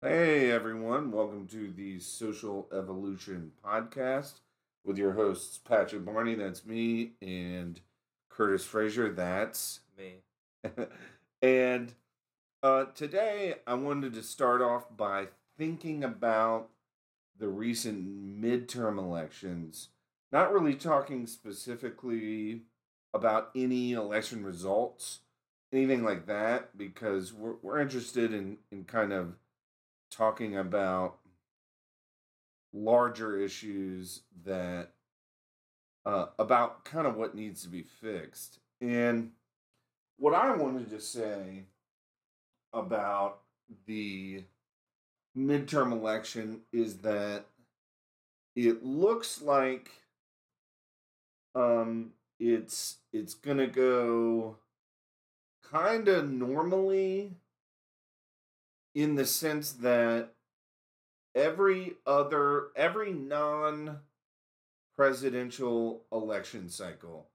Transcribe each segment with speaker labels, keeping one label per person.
Speaker 1: Hey everyone, welcome to the Social Evolution Podcast with your hosts Patrick Barney, that's me, and Kurtis Frazier, that's
Speaker 2: Me.
Speaker 1: and uh, today I wanted to start off by thinking about the recent midterm elections, not really talking specifically about any election results, anything like that, because we're, we're interested in, in kind of talking about larger issues that uh, about kind of what needs to be fixed. And what I wanted to say about the midterm election is that it looks like um it's it's gonna go kind of normally in the sense that every other every non presidential election cycle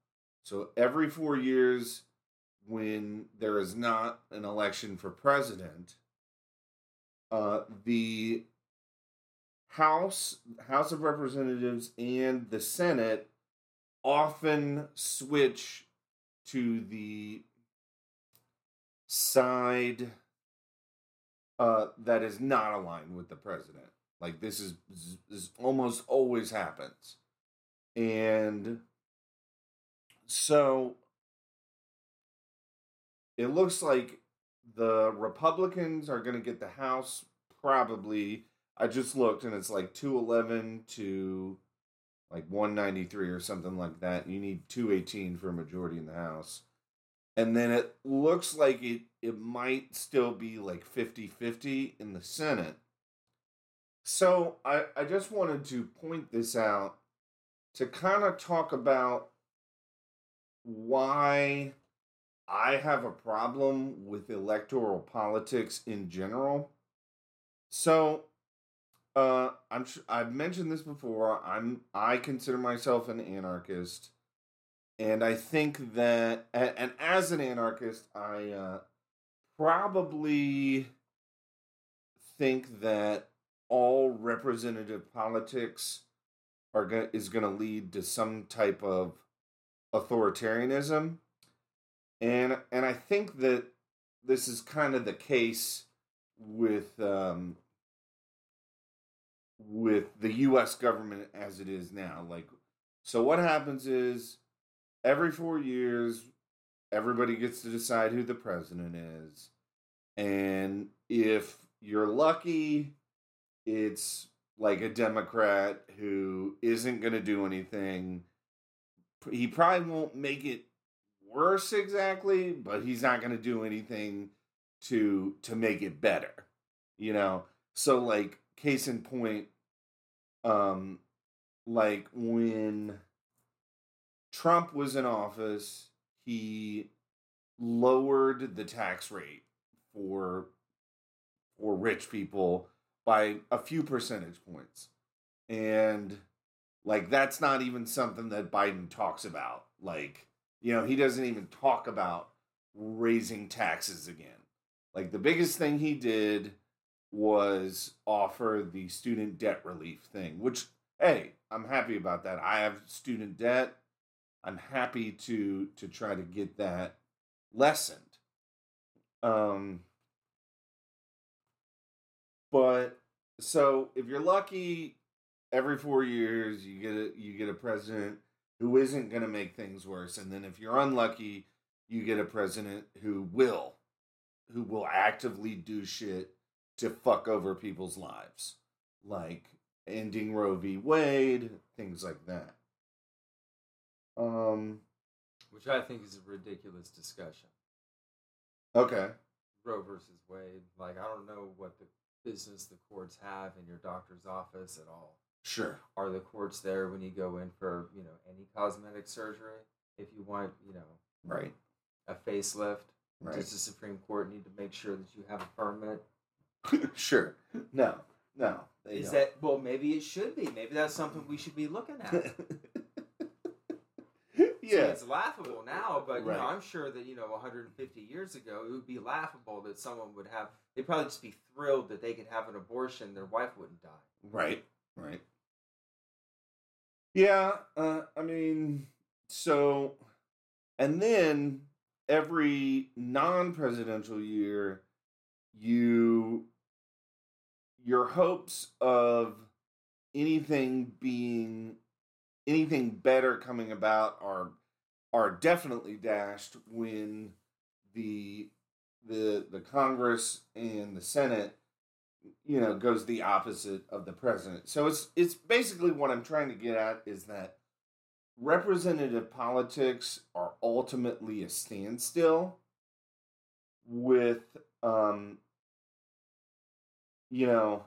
Speaker 1: so every 4 years when there is not an election for president uh the house house of representatives and the senate often switch to the side uh, that is not aligned with the president. Like this is this almost always happens, and so it looks like the Republicans are going to get the House probably. I just looked and it's like 211 to like 193 or something like that. You need 218 for a majority in the House. And then it looks like it it might still be like 50-50 in the Senate. So I, I just wanted to point this out to kind of talk about why I have a problem with electoral politics in general. So uh, I'm I've mentioned this before. I'm I consider myself an anarchist, and I think that and, and as an anarchist, I uh, probably think that all representative politics are going is going to lead to some type of authoritarianism, and and I think that this is kind of the case with um, with the U.S. government as it is now. Like, so what happens is every four years, everybody gets to decide who the president is, and if you're lucky, it's like a Democrat who isn't going to do anything. He probably won't make it worse exactly, but he's not going to do anything to to make it better. You know, so like case in point, um, like when Trump was in office, he lowered the tax rate for for rich people by a few percentage points. And like that's not even something that Biden talks about. Like, you know, he doesn't even talk about raising taxes again. Like the biggest thing he did was offer the student debt relief thing, which hey, I'm happy about that. I have student debt. I'm happy to to try to get that lessened. Um but so if you're lucky every 4 years you get a you get a president who isn't going to make things worse and then if you're unlucky you get a president who will who will actively do shit to fuck over people's lives, like ending Roe v. Wade, things like that. Um,
Speaker 2: Which I think is a ridiculous discussion.
Speaker 1: okay,
Speaker 2: Roe versus Wade. Like, I don't know what the business the courts have in your doctor's office at all.
Speaker 1: sure,
Speaker 2: Are the courts there when you go in for, you know, any cosmetic surgery? If you want, you know,
Speaker 1: right,
Speaker 2: a facelift,
Speaker 1: right,
Speaker 2: does the Supreme Court need to make sure that you have a permit?
Speaker 1: sure. No, no,
Speaker 2: Is
Speaker 1: don't.
Speaker 2: that well? Maybe it should be. Maybe that's something we should be looking at. See,
Speaker 1: yeah,
Speaker 2: it's laughable now, but you know, I'm sure that you know, 150 years ago, it would be laughable that someone would have. They'd probably just be thrilled that they could have an abortion, their wife wouldn't die.
Speaker 1: right, right. Yeah, uh, I mean, so, and then every non-presidential year, you your hopes of anything being anything better coming about are are definitely dashed when the the the Congress and the Senate you know goes the opposite of the president. So it's it's basically what I'm trying to get at is that representative politics are ultimately a standstill with um you know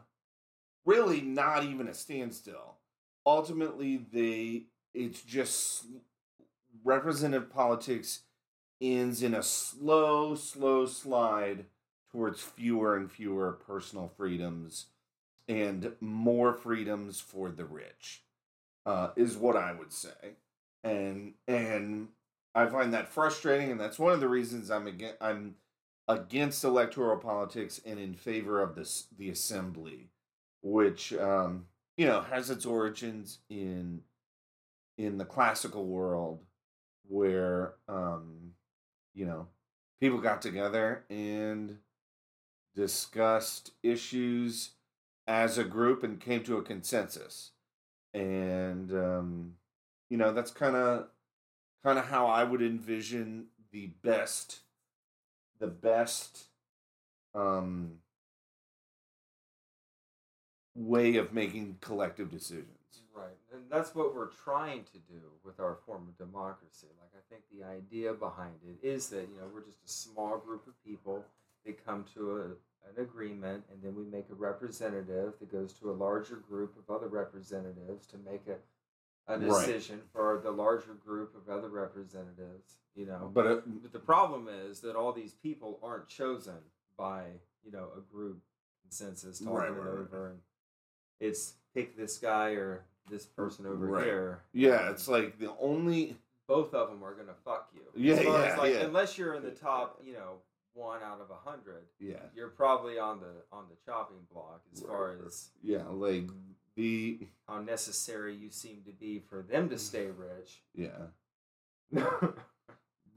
Speaker 1: really not even a standstill ultimately they it's just representative politics ends in a slow slow slide towards fewer and fewer personal freedoms and more freedoms for the rich uh, is what i would say. And and i find that frustrating and that's one of the reasons i'm against i'm against electoral politics and in favor of this the assembly which um, you know has its origins in in the classical world where um, you know people got together and discussed issues as a group and came to a consensus. And um, you know that's kind of kind of how i would envision the best the best um, way of making collective decisions.
Speaker 2: Right. And that's what we're trying to do with our form of democracy. Like, I think the idea behind it is that, you know, we're just a small group of people that come to a, an agreement, and then we make a representative that goes to a larger group of other representatives to make a, a
Speaker 1: Right.
Speaker 2: decision for the larger group of other representatives, you know.
Speaker 1: But uh,
Speaker 2: But the problem is that all these people aren't chosen by, you know, a group consensus talking
Speaker 1: Right,
Speaker 2: it
Speaker 1: right, right.
Speaker 2: over and it's pick this guy or this person over
Speaker 1: Right.
Speaker 2: here.
Speaker 1: yeah, um, it's like the only
Speaker 2: both of them are gonna fuck you.
Speaker 1: Yeah,
Speaker 2: far
Speaker 1: yeah,
Speaker 2: like,
Speaker 1: yeah.
Speaker 2: Unless you're in the top, you know, one out of a hundred,
Speaker 1: yeah
Speaker 2: you're probably on the on the chopping block as far
Speaker 1: Right, right.
Speaker 2: as
Speaker 1: yeah like the
Speaker 2: how necessary you seem to be for them to stay rich.
Speaker 1: yeah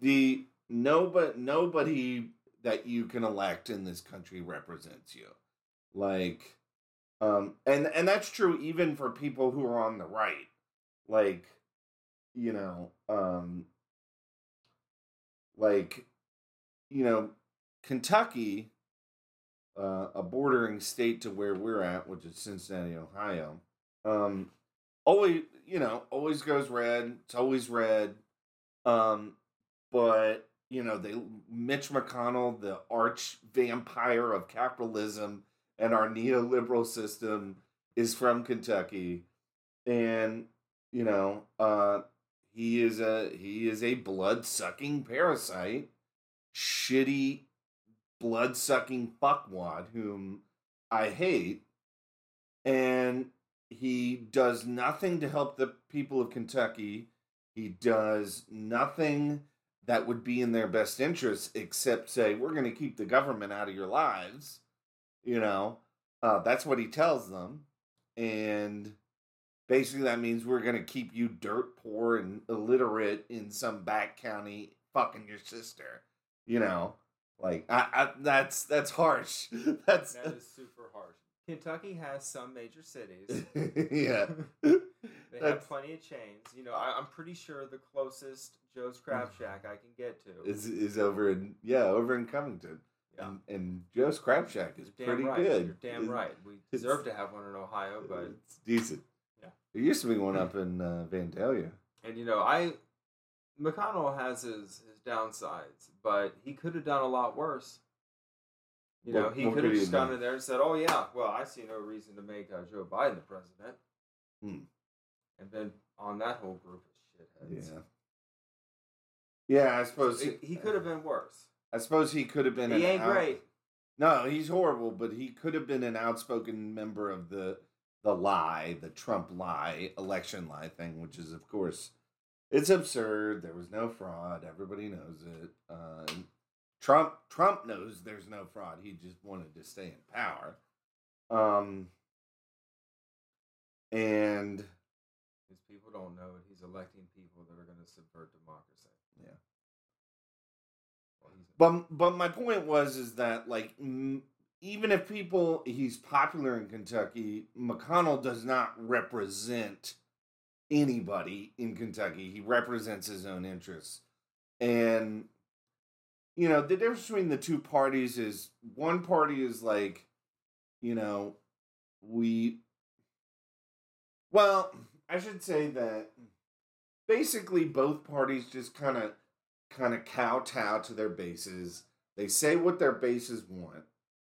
Speaker 1: the nobody nobody that you can elect in this country represents you like um and and that's true even for people who are on the right like you know um like you know kentucky uh, a bordering state to where we're at which is cincinnati ohio um always you know always goes red it's always red um but you know they mitch mcconnell the arch vampire of capitalism and our neoliberal system is from kentucky. And you know uh he is a he is a blood sucking parasite shitty blood sucking fuckwad whom i hate. And he does nothing to help the people of kentucky. He does nothing that would be in their best interest except say we're going to keep the government out of your lives you know uh, that's what he tells them and basically that means we're going to keep you dirt poor and illiterate in some back county fucking your sister you know like I, I that's that's harsh that's
Speaker 2: That is super harsh. Kentucky has some major cities.
Speaker 1: yeah
Speaker 2: They
Speaker 1: That's-
Speaker 2: have plenty of chains. You know, I, I'm pretty sure the closest Joe's Crab Shack I can get to.
Speaker 1: is is over in yeah over in covington. And, and joe's crab shack is
Speaker 2: damn
Speaker 1: pretty
Speaker 2: right.
Speaker 1: good
Speaker 2: You're damn
Speaker 1: It-
Speaker 2: right. We deserve to have one in Ohio, but
Speaker 1: it's decent
Speaker 2: Yeah.
Speaker 1: there used to be one up in uh, vandalia
Speaker 2: and you know, I McConnell has his his downsides, but he could have done a lot worse. You know,
Speaker 1: What-
Speaker 2: he could have just gone in there and said, "Oh yeah, well, I see no reason to make uh, Joe Biden the president,"
Speaker 1: Hmm.
Speaker 2: and then on that whole group of shitheads.
Speaker 1: yeah yeah i suppose
Speaker 2: He, he could have been worse.
Speaker 1: I suppose he could have been
Speaker 2: He
Speaker 1: an
Speaker 2: ain't
Speaker 1: out-
Speaker 2: great.
Speaker 1: No, he's horrible, but he could have been an outspoken member of the the lie, the Trump lie, election lie thing, which is of course It's absurd. There was no fraud. Everybody knows it. Uh, Trump Trump knows there's no fraud. He just wanted to stay in power. Um, and
Speaker 2: his people don't know it. He's electing people that are going to subvert democracy.
Speaker 1: Yeah. But but my point was is that like mm, even if people he's popular in Kentucky, McConnell does not represent anybody in Kentucky. He represents his own interests. And you know, the difference between the two parties is one party is like, you know, we well, I should say that basically both parties just kind of kind of kowtow to their bases. They say what their bases want.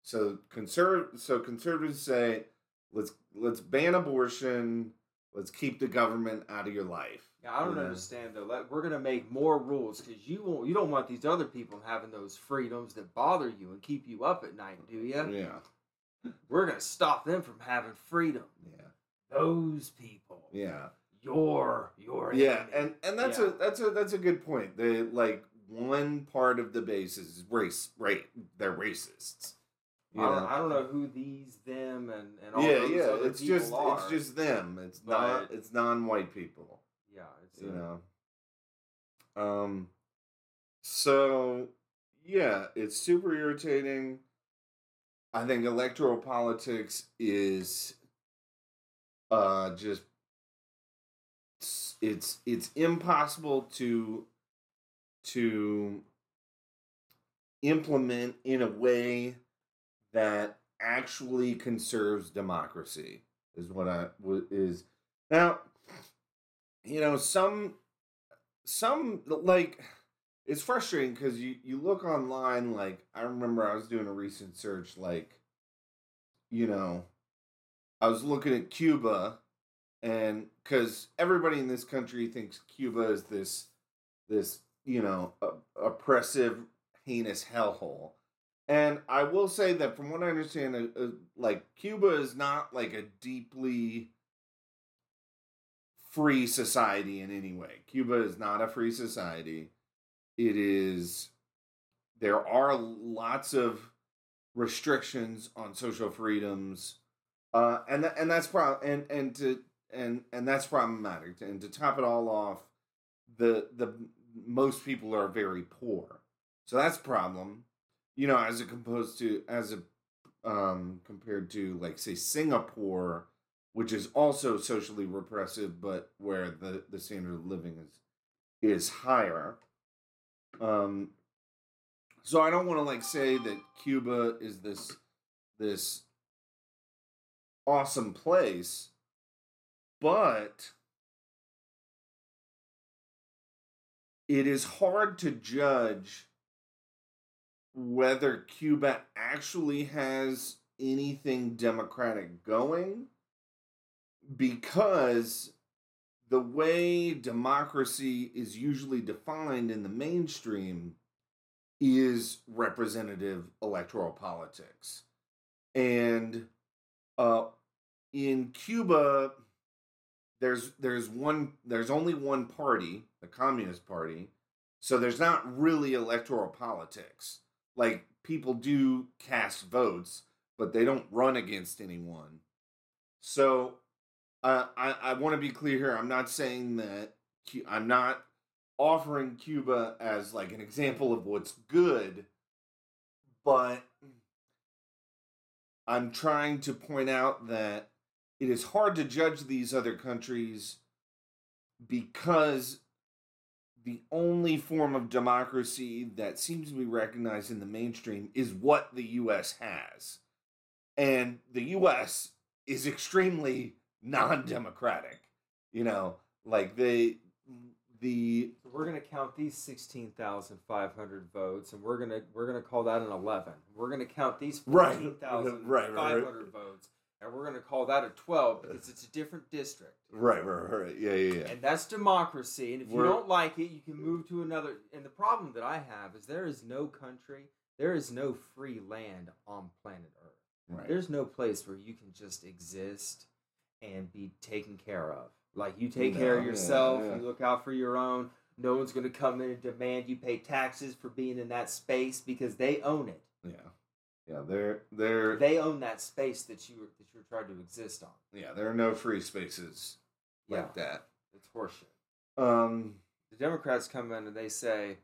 Speaker 1: So conserv so conservatives say, let's let's ban abortion, let's keep the government out of your life.
Speaker 2: Yeah, I don't
Speaker 1: you know?
Speaker 2: understand though. Like, we're gonna make more rules because you won't. You don't want these other people having those freedoms that bother you and keep you up at night, do you?
Speaker 1: Yeah,
Speaker 2: We're gonna stop them from having freedom.
Speaker 1: yeah,
Speaker 2: Those people.
Speaker 1: yeah,
Speaker 2: Your your
Speaker 1: yeah.
Speaker 2: enemy.
Speaker 1: And and that's
Speaker 2: Yeah.
Speaker 1: a that's a that's a good point. They like one part of the base is race, right? They're racists. You
Speaker 2: I don't,
Speaker 1: know?
Speaker 2: I don't know who these them and and all
Speaker 1: yeah,
Speaker 2: those
Speaker 1: yeah. It's just
Speaker 2: are.
Speaker 1: it's just them. It's not it's non-white people.
Speaker 2: yeah. It's
Speaker 1: you
Speaker 2: a-
Speaker 1: know um so yeah it's super irritating i think electoral politics is uh just it's it's, impossible to to implement in a way that actually conserves democracy is what i is now you know some some like it's frustrating because you you look online like i remember i was doing a recent search like you know i was looking at cuba and because everybody in this country thinks cuba is this this you know oppressive heinous hellhole and i will say that from what i understand uh, uh, like cuba is not like a deeply free society in any way. Cuba is not a free society. It is there are lots of restrictions on social freedoms. Uh and tha- and that's probably and and to and and that's problematic. And to top it all off, the the most people are very poor. So that's a problem. You know, as opposed to as a um compared to like say Singapore which is also socially repressive, but where the, the standard of living is is higher. Um, so I don't want to like say that Cuba is this this awesome place, but it is hard to judge whether Cuba actually has anything democratic going because the way democracy is usually defined in the mainstream is representative electoral politics. And uh, in Cuba, there's there's one there's only one party, the Communist Party. So there's not really electoral politics. Like people do cast votes, but they don't run against anyone. So uh, I I want to be clear here. I'm not saying that Cu- I'm not offering Cuba as like an example of what's good, but I'm trying to point out that it is hard to judge these other countries because the only form of democracy that seems to be recognized in the mainstream is what the US has. And the US is extremely non-democratic. You know, like they the
Speaker 2: So we're gonna count these sixteen thousand five hundred votes, and we're gonna we're gonna call that an eleven. We're gonna count these
Speaker 1: Right. Right, right, right.
Speaker 2: votes, and we're gonna call that a twelve uh, because it's a different district.
Speaker 1: right, right, right. Yeah, yeah, yeah.
Speaker 2: And that's democracy. And if you
Speaker 1: We're-
Speaker 2: don't like it, you can move to another. And the problem that I have is there is no country, there is no free land on planet Earth.
Speaker 1: Right.
Speaker 2: There's no place where you can just exist and be taken care of. Like you take care of
Speaker 1: Yeah,
Speaker 2: yourself,
Speaker 1: yeah.
Speaker 2: you look out for your own. No one's going to come in and demand you pay taxes for being in that space because they own it.
Speaker 1: Yeah, yeah. There, they're
Speaker 2: they own that space that you that you're trying to exist on.
Speaker 1: yeah. There are no free spaces
Speaker 2: Yeah,
Speaker 1: like that.
Speaker 2: it's horseshit.
Speaker 1: Um,
Speaker 2: The Democrats come in and they say,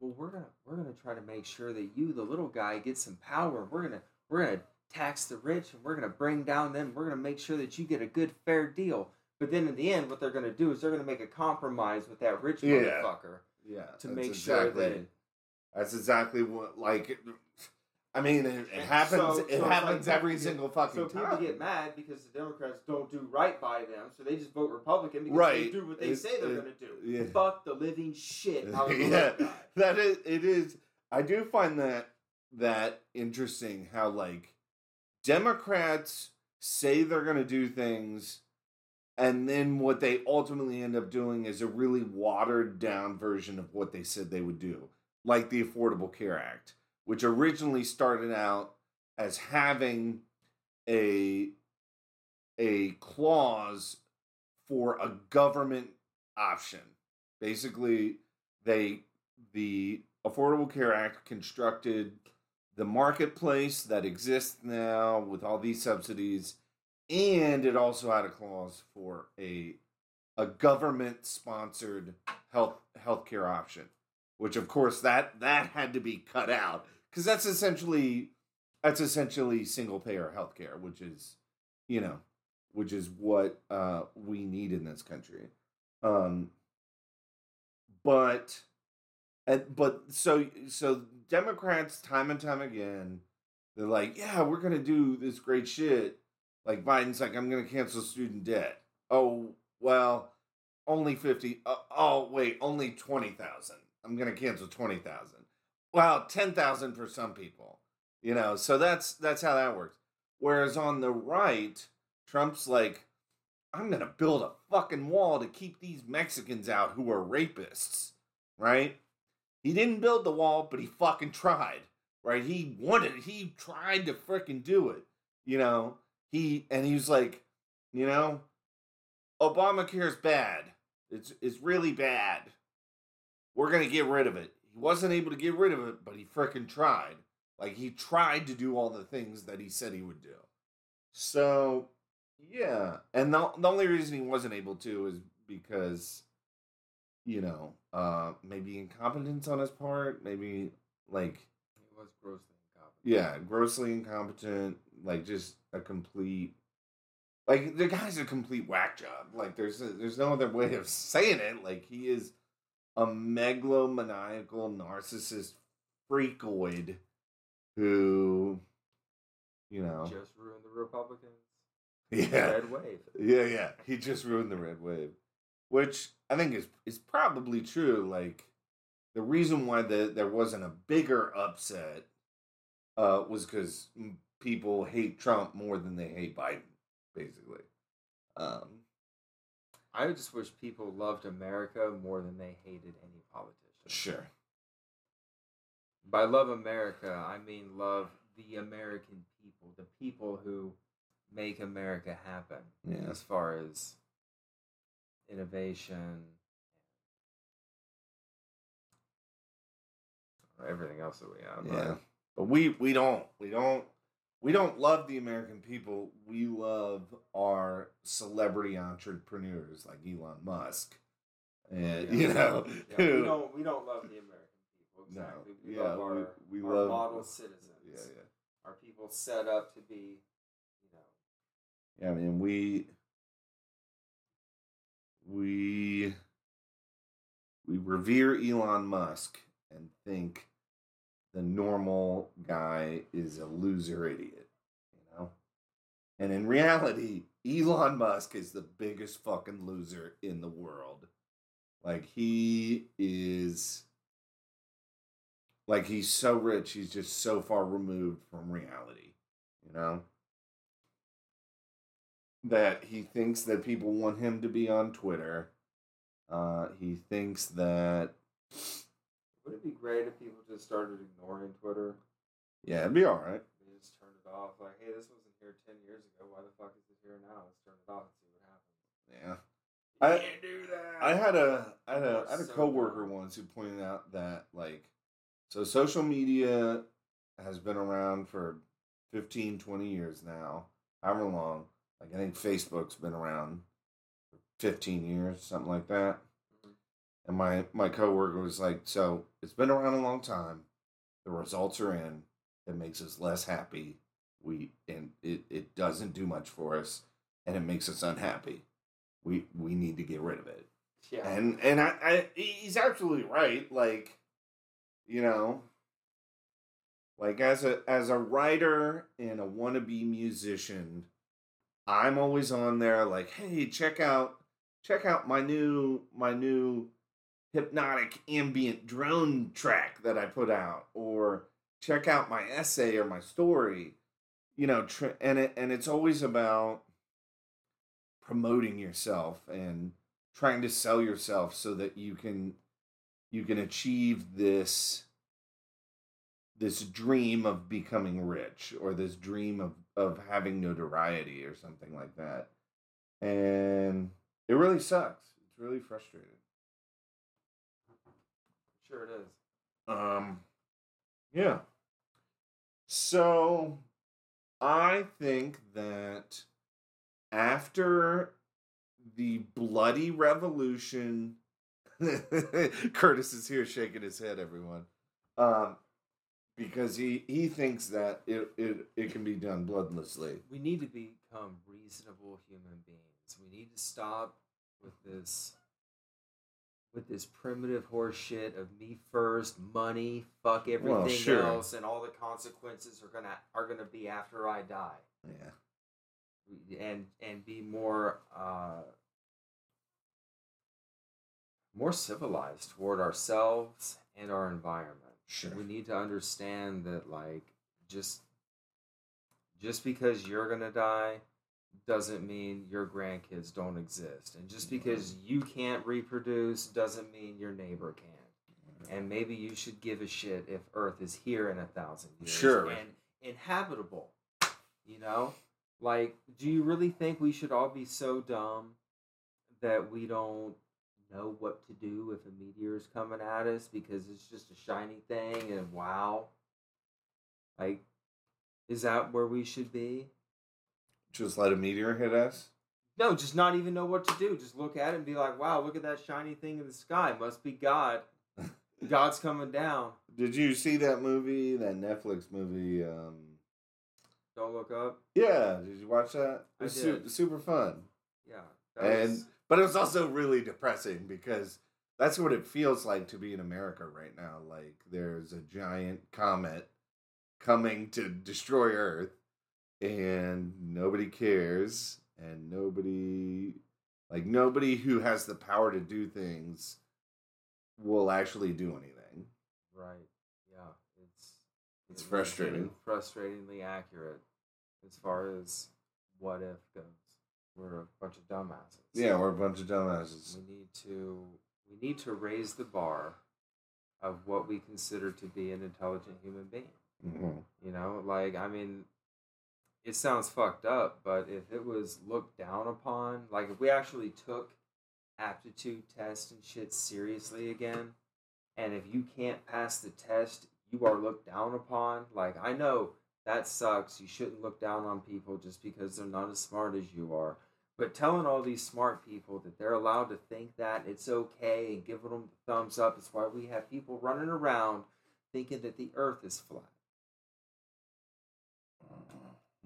Speaker 2: "Well, we're gonna we're gonna try to make sure that you, the little guy, get some power. We're gonna we're gonna tax the rich and we're gonna bring down them. We're gonna make sure that you get a good fair deal." But then in the end, what they're gonna do is they're gonna make a compromise with that rich
Speaker 1: Yeah.
Speaker 2: motherfucker
Speaker 1: yeah.
Speaker 2: to make
Speaker 1: exactly,
Speaker 2: sure that
Speaker 1: that's exactly what. Like, I mean, it, it happens.
Speaker 2: so-
Speaker 1: it
Speaker 2: so
Speaker 1: happens
Speaker 2: like
Speaker 1: every
Speaker 2: get-
Speaker 1: single fucking
Speaker 2: So
Speaker 1: time.
Speaker 2: people get mad because the Democrats don't do right by them, so they just vote Republican because they
Speaker 1: Right.
Speaker 2: do what they
Speaker 1: It-
Speaker 2: say they're
Speaker 1: it-
Speaker 2: going to do.
Speaker 1: yeah.
Speaker 2: Fuck the living shit out of the
Speaker 1: yeah,
Speaker 2: guy.
Speaker 1: that is. It is. I do find that that interesting. How like Democrats say they're going to do things, and then what they ultimately end up doing is a really watered down version of what they said they would do, like the Affordable Care Act, which originally started out as having a a clause for a government option. Basically, they the Affordable Care Act constructed the marketplace that exists now with all these subsidies, and it also had a clause for a a government sponsored health healthcare option, which of course that that had to be cut out because that's essentially that's essentially single payer healthcare, which is you know which is what uh, we need in this country. Um, but and but so so Democrats time and time again they're like, yeah, we're gonna do this great shit. Like Biden's like, I'm gonna cancel student debt. Oh well, only fifty. Uh, oh wait, only twenty thousand. I'm gonna cancel twenty thousand. Well, ten thousand for some people. You know, so that's that's how that works. Whereas on the right, Trump's like, I'm gonna build a fucking wall to keep these Mexicans out who are rapists, right? He didn't build the wall, but he fucking tried, right? He wanted, he tried to freaking do it, you know. He and he was like, you know, Obamacare's bad. It's it's really bad. We're gonna get rid of it. He wasn't able to get rid of it, but he freaking tried. Like he tried to do all the things that he said he would do. So yeah, and the the only reason he wasn't able to is because, you know, uh, maybe incompetence on his part, maybe like
Speaker 2: He was grossly incompetent.
Speaker 1: yeah, grossly incompetent, like just a complete, like the guy's a complete whack job. Like there's a, there's no other way of saying it. Like he is a megalomaniacal narcissist freakoid who, you know,
Speaker 2: Just ruined the Republicans.
Speaker 1: yeah,
Speaker 2: Red wave.
Speaker 1: yeah, yeah. He just ruined the red wave, which I think is is probably true. Like the reason why the there wasn't a bigger upset uh, was because people hate Trump more than they hate Biden, basically. Um,
Speaker 2: I just wish people loved America more than they hated any politician.
Speaker 1: sure.
Speaker 2: By love America, I mean love the American people, the people who make America happen.
Speaker 1: Yeah.
Speaker 2: As far as innovation, everything else that we have.
Speaker 1: Yeah, but we we don't we don't we don't love the American people. We love our celebrity entrepreneurs like Elon Musk, uh, and you know,
Speaker 2: Yeah, we don't we don't love the American people
Speaker 1: No,
Speaker 2: exactly. We
Speaker 1: yeah,
Speaker 2: love
Speaker 1: we-
Speaker 2: our,
Speaker 1: we
Speaker 2: our
Speaker 1: love-
Speaker 2: model citizens.
Speaker 1: yeah, yeah.
Speaker 2: Our people set up to be, you know,
Speaker 1: Yeah, I mean we we we revere Elon Musk and think the normal guy is a loser idiot, you know? And in reality, Elon Musk is the biggest fucking loser in the world. Like he is like he's so rich, he's just so far removed from reality, you know? that he thinks that people want him to be on Twitter. Uh, he thinks that
Speaker 2: would it be great if people just started ignoring Twitter?
Speaker 1: yeah, it'd be all right.
Speaker 2: They just turned it off. Like, hey, this wasn't here ten years ago. Why the fuck is it here now? Let's turn it off. And see what happens.
Speaker 1: Yeah, I-
Speaker 2: can't do that.
Speaker 1: I had a I had a, I had a
Speaker 2: so
Speaker 1: coworker
Speaker 2: dumb.
Speaker 1: once who pointed out that like so social media has been around for 15 20 years now however long like I think Facebook's been around for 15 years something like that. And my my coworker was like so it's been around a long time. The results are in. It makes us less happy. We and it, it doesn't do much for us and it makes us unhappy. We we need to get rid of it.
Speaker 2: Yeah.
Speaker 1: and and I, I he's absolutely right. Like you know? Like as a as a writer and a wannabe musician i'm always on there like hey check out check out my new my new hypnotic ambient drone track that i put out or check out my essay or my story you know tr- and it and it's always about promoting yourself and trying to sell yourself so that you can you can achieve this this dream of becoming rich or this dream of of having notoriety or something like that. And it really sucks. It's really frustrating
Speaker 2: sure it is.
Speaker 1: um yeah so i think that after the bloody revolution kurtis is here shaking his head everyone um because he he thinks that it it, it can be done bloodlessly
Speaker 2: We need to become reasonable human beings. We need to stop with this with this primitive horse shit of me first, money, fuck everything
Speaker 1: sure.
Speaker 2: else, and all the consequences are gonna are gonna be after I die.
Speaker 1: yeah
Speaker 2: And and be more uh more civilized toward ourselves and our environment.
Speaker 1: sure
Speaker 2: We need to understand that like just just because you're gonna die doesn't mean your grandkids don't exist. And just because you can't reproduce doesn't mean your neighbor can. And maybe you should give a shit if Earth is here in a thousand years.
Speaker 1: Sure.
Speaker 2: And inhabitable. You know? Like, do you really think we should all be so dumb that we don't know what to do if a meteor is coming at us because it's just a shiny thing and wow? Like, is that where we should be?
Speaker 1: Just let a meteor hit us
Speaker 2: No, just not even know what to do. Just look at it and be like, wow, look at that shiny thing in the sky. Must be God. God's coming down.
Speaker 1: did you see that movie that netflix movie um
Speaker 2: Don't look up.
Speaker 1: yeah did you watch that
Speaker 2: I
Speaker 1: it's su-
Speaker 2: did.
Speaker 1: super fun
Speaker 2: Yeah.
Speaker 1: And
Speaker 2: was-
Speaker 1: but it was also really depressing because that's what it feels like to be in America right now. Like there's a giant comet coming to destroy Earth, and nobody cares, and nobody like nobody who has the power to do things will actually do anything.
Speaker 2: right. Yeah. It's
Speaker 1: It's frustrating.
Speaker 2: Frustratingly accurate as far as what if goes. We're a bunch of dumbasses.
Speaker 1: Yeah, we're a bunch of dumbasses.
Speaker 2: we need to we need to raise the bar of what we consider to be an intelligent human being.
Speaker 1: Mhm.
Speaker 2: You know, like I mean, it sounds fucked up, but if it was looked down upon, like if we actually took aptitude tests and shit seriously again, and if you can't pass the test, you are looked down upon. Like I know that sucks. You shouldn't look down on people just because they're not as smart as you are. But telling all these smart people that they're allowed to think that it's okay and giving them the thumbs up is why we have people running around thinking that the earth is flat.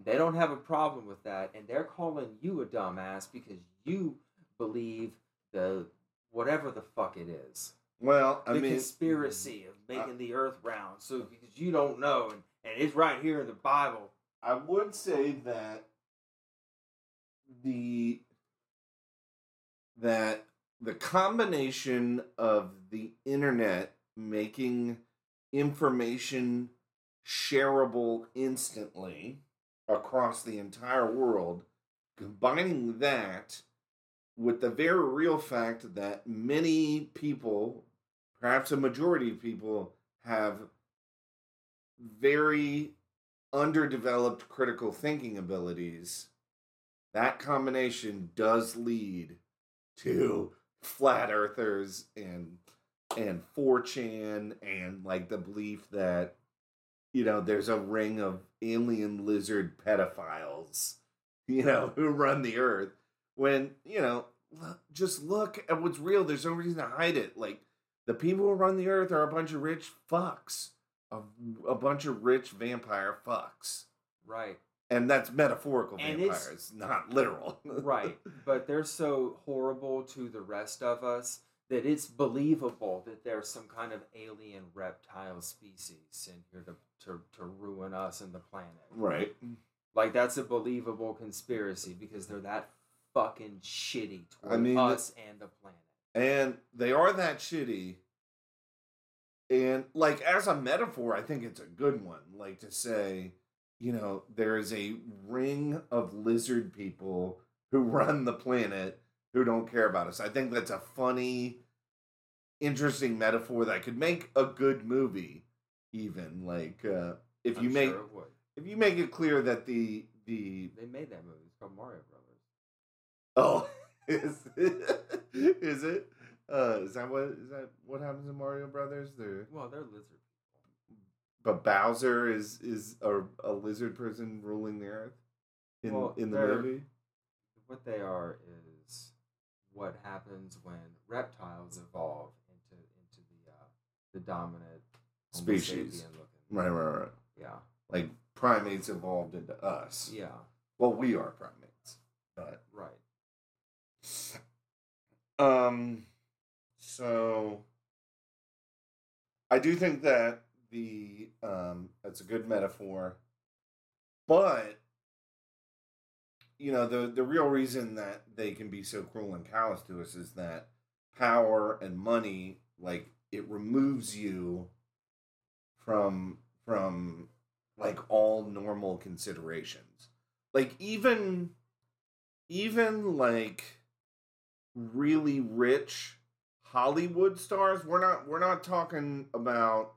Speaker 2: They don't have a problem with that, and they're calling you a dumbass because you believe the whatever the fuck it is.
Speaker 1: Well, I
Speaker 2: the
Speaker 1: mean,
Speaker 2: conspiracy of making the earth round. So because you don't know, and, and it's right here in the Bible.
Speaker 1: I would say that the that the combination of the internet making information shareable instantly across the entire world combining that with the very real fact that many people perhaps a majority of people have very underdeveloped critical thinking abilities, that combination does lead to flat earthers and and 4chan and like the belief that you know there's a ring of alien lizard pedophiles you know who run the earth when you know just look at what's real there's no reason to hide it like the people who run the earth are a bunch of rich fucks a, a bunch of rich vampire fucks
Speaker 2: Right.
Speaker 1: and that's metaphorical
Speaker 2: And
Speaker 1: vampires not literal
Speaker 2: right. But they're so horrible to the rest of us that it's believable that there's some kind of alien reptile species in here to, to, to ruin us and the planet.
Speaker 1: right
Speaker 2: Like that's a believable conspiracy because they're that fucking shitty toward
Speaker 1: I mean,
Speaker 2: us and the planet.
Speaker 1: and they are that shitty and like as a metaphor i think it's a good one like to say you know there is a ring of lizard people who run the planet who don't care about us i think that's a funny interesting metaphor that could make a good movie even like uh if you
Speaker 2: I'm
Speaker 1: make
Speaker 2: sure
Speaker 1: if you make it clear that the the
Speaker 2: They made that movie. It's called Mario Brothers.
Speaker 1: Oh, is it? Is it? Uh, is that what is that what happens in Mario Brothers? There,
Speaker 2: Well, they're lizard
Speaker 1: but Bowser is is a, a lizard person ruling the earth in
Speaker 2: Well,
Speaker 1: in the movie.
Speaker 2: what they are is what happens when reptiles evolve into into the uh, the dominant
Speaker 1: Species. Right, right, right.
Speaker 2: Yeah.
Speaker 1: Like primates evolved into us.
Speaker 2: Yeah.
Speaker 1: Well, we are primates, but
Speaker 2: Right.
Speaker 1: Um, so I do think that the um that's a good metaphor, but you know the the real reason that they can be so cruel and callous to us is that power and money like it removes you from from like all normal considerations like even even like really rich Hollywood stars. We're not we're not talking about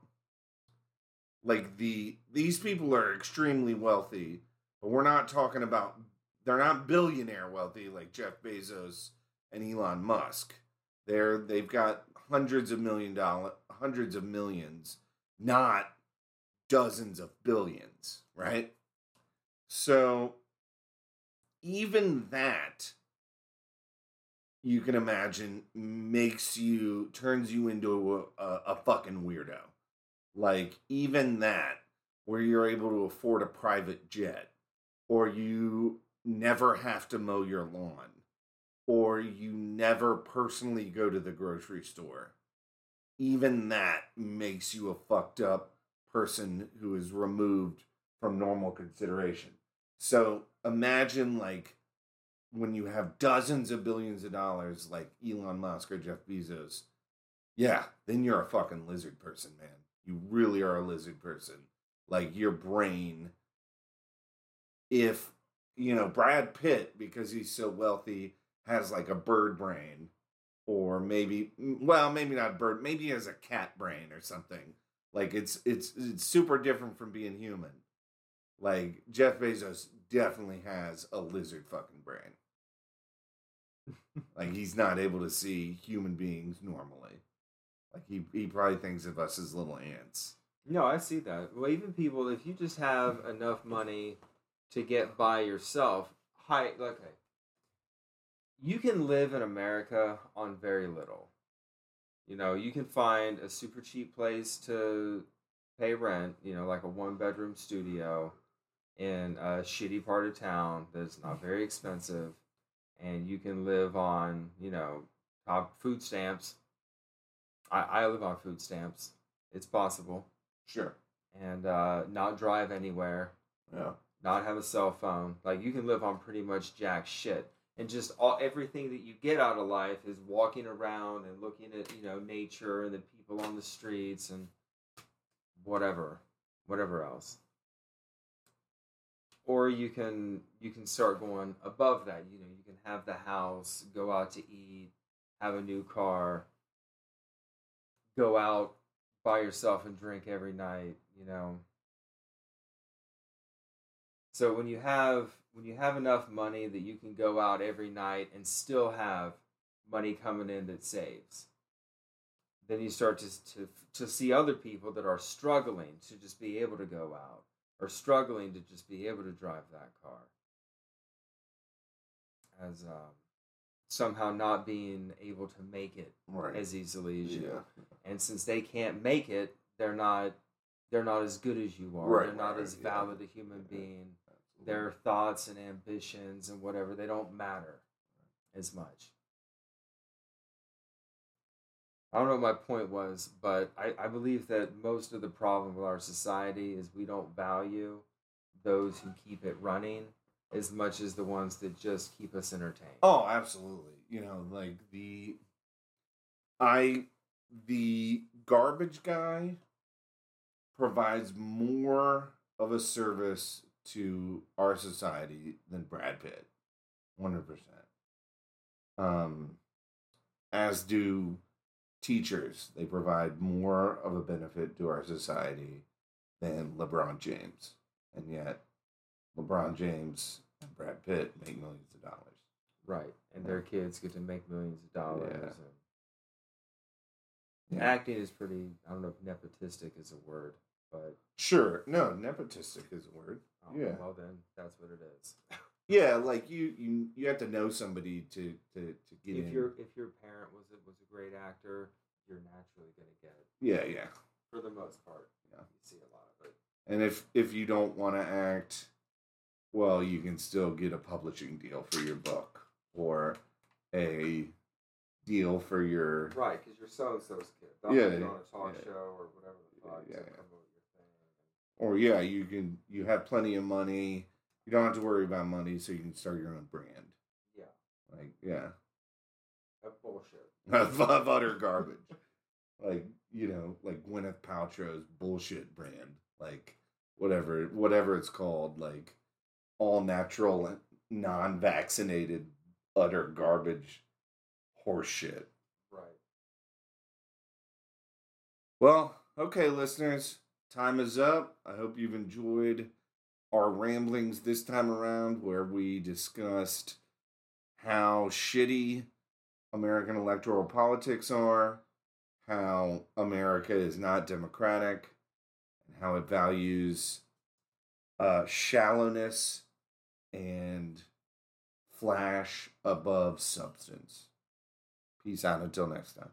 Speaker 1: like the these people are extremely wealthy, but we're not talking about they're not billionaire wealthy like Jeff Bezos and Elon Musk. They're they've got hundreds of million dollar hundreds of millions, not dozens of billions, right? So even that you can imagine makes you turns you into a, a, a fucking weirdo like even that where you're able to afford a private jet or you never have to mow your lawn or you never personally go to the grocery store even that makes you a fucked up person who is removed from normal consideration so imagine like when you have dozens of billions of dollars like Elon Musk or Jeff Bezos, yeah, then you're a fucking lizard person, man. You really are a lizard person. Like your brain, if, you know, Brad Pitt, because he's so wealthy, has like a bird brain, or maybe, well, maybe not bird, maybe he has a cat brain or something. Like it's it's it's super different from being human. Like Jeff Bezos definitely has a lizard fucking brain. like he's not able to see human beings normally. Like he he probably thinks of us as little ants.
Speaker 2: No, I see that. Well, even people, if you just have enough money to get by yourself, hi, okay, you can live in America on very little. You know, you can find a super cheap place to pay rent. You know, like a one bedroom studio in a shitty part of town that's not very expensive, and you can live on you know food stamps. I, I live on food stamps. It's possible
Speaker 1: Sure.
Speaker 2: and uh, not drive anywhere,
Speaker 1: Yeah.
Speaker 2: Not have a cell phone. Like you can live on pretty much jack shit, and just all everything that you get out of life is walking around and looking at you know nature and the people on the streets and whatever, whatever else. Or you can you can start going above that. You know, you can have the house, go out to eat, have a new car, go out by yourself and drink every night, you know. So when you have when you have enough money that you can go out every night and still have money coming in that saves. Then you start to, to to see other people that are struggling to just be able to go out or struggling to just be able to drive that car as um, somehow not being able to make it
Speaker 1: Right.
Speaker 2: as easily as you and since they can't make it they're not they're not as good as you are
Speaker 1: Right,
Speaker 2: they're not
Speaker 1: right,
Speaker 2: as
Speaker 1: yeah.
Speaker 2: valid a human
Speaker 1: Yeah.
Speaker 2: being their thoughts and ambitions and whatever they don't matter as much i don't know what my point was but I, I believe that most of the problem with our society is we don't value those who keep it running as much as the ones that just keep us entertained
Speaker 1: Oh, absolutely. You know, like the I the garbage guy provides more of a service to our society than Brad Pitt. 100%. Um as do teachers. They provide more of a benefit to our society than LeBron James. And yet LeBron James and Brad Pitt make millions of dollars.
Speaker 2: right and their kids get to make millions of dollars
Speaker 1: Yeah. Yeah.
Speaker 2: acting is pretty i don't know if nepotistic is a word but
Speaker 1: Sure. No, nepotistic is a word.
Speaker 2: Um,
Speaker 1: Yeah.
Speaker 2: well then that's what it is
Speaker 1: Yeah, like you you you have to know somebody to to to get
Speaker 2: if
Speaker 1: in.
Speaker 2: your if your parent was a, was a great actor you're naturally going to get it
Speaker 1: Yeah, yeah.
Speaker 2: for the most part
Speaker 1: Yeah.
Speaker 2: you see a lot of it
Speaker 1: And if if you don't want to act, well, you can still get a publishing deal for your book or a deal for your
Speaker 2: right because you're so and so's kid they'll
Speaker 1: Yeah,
Speaker 2: on a talk
Speaker 1: yeah.
Speaker 2: show or whatever the fuck
Speaker 1: Yeah, yeah.
Speaker 2: Promote your thing
Speaker 1: or yeah, you can you have plenty of money. You don't have to worry about money, so you can start your own brand.
Speaker 2: yeah
Speaker 1: Like yeah,
Speaker 2: that's bullshit
Speaker 1: of utter garbage. Like you know, like Gwyneth Paltrow's bullshit brand, like whatever whatever it's called, like all natural, non-vaccinated, utter garbage, horseshit.
Speaker 2: right
Speaker 1: Well, okay, listeners, time is up. I hope you've enjoyed our ramblings this time around, where we discussed how shitty American electoral politics are, how America is not democratic, and how it values uh, shallowness and flash above substance. Peace out until next time.